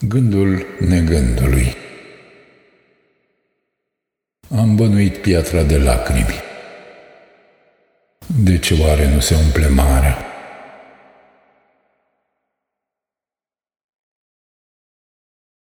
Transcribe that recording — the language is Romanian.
Gândul negândului Am bănuit piatra de lacrimi. De ce oare nu se umple marea?